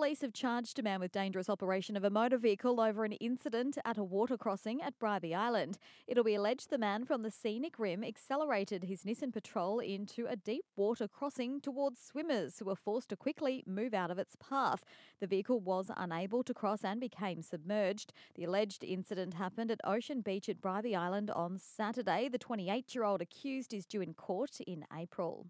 police have charged a man with dangerous operation of a motor vehicle over an incident at a water crossing at Bribie Island. It'll be alleged the man from the scenic rim accelerated his Nissan Patrol into a deep water crossing towards swimmers who were forced to quickly move out of its path. The vehicle was unable to cross and became submerged. The alleged incident happened at Ocean Beach at Bribie Island on Saturday. The 28 year old accused is due in court in April.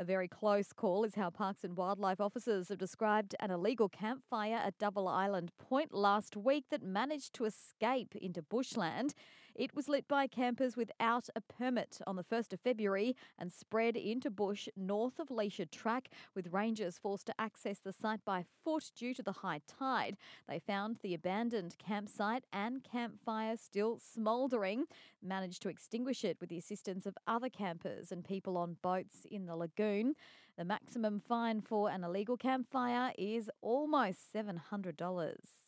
A very close call is how Parks and Wildlife officers have described an illegal campfire at Double Island Point last week that managed to escape into bushland. It was lit by campers without a permit on the 1st of February and spread into bush north of Leisha Track, with rangers forced to access the site by foot due to the high tide. They found the abandoned campsite and campfire still smouldering, managed to extinguish it with the assistance of other campers and people on boats in the lagoon. The maximum fine for an illegal campfire is almost $700.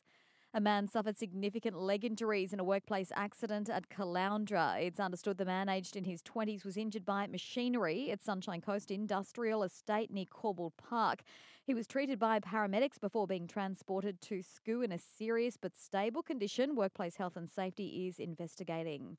A man suffered significant leg injuries in a workplace accident at Caloundra. It's understood the man, aged in his 20s, was injured by machinery at Sunshine Coast Industrial Estate near Corbould Park. He was treated by paramedics before being transported to SCU in a serious but stable condition. Workplace Health and Safety is investigating.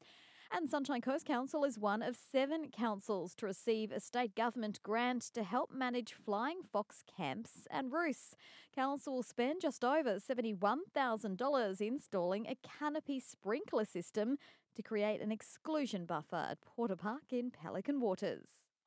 And Sunshine Coast Council is one of seven councils to receive a state government grant to help manage flying fox camps and roosts. Council will spend just over $71,000 installing a canopy sprinkler system to create an exclusion buffer at Porter Park in Pelican Waters.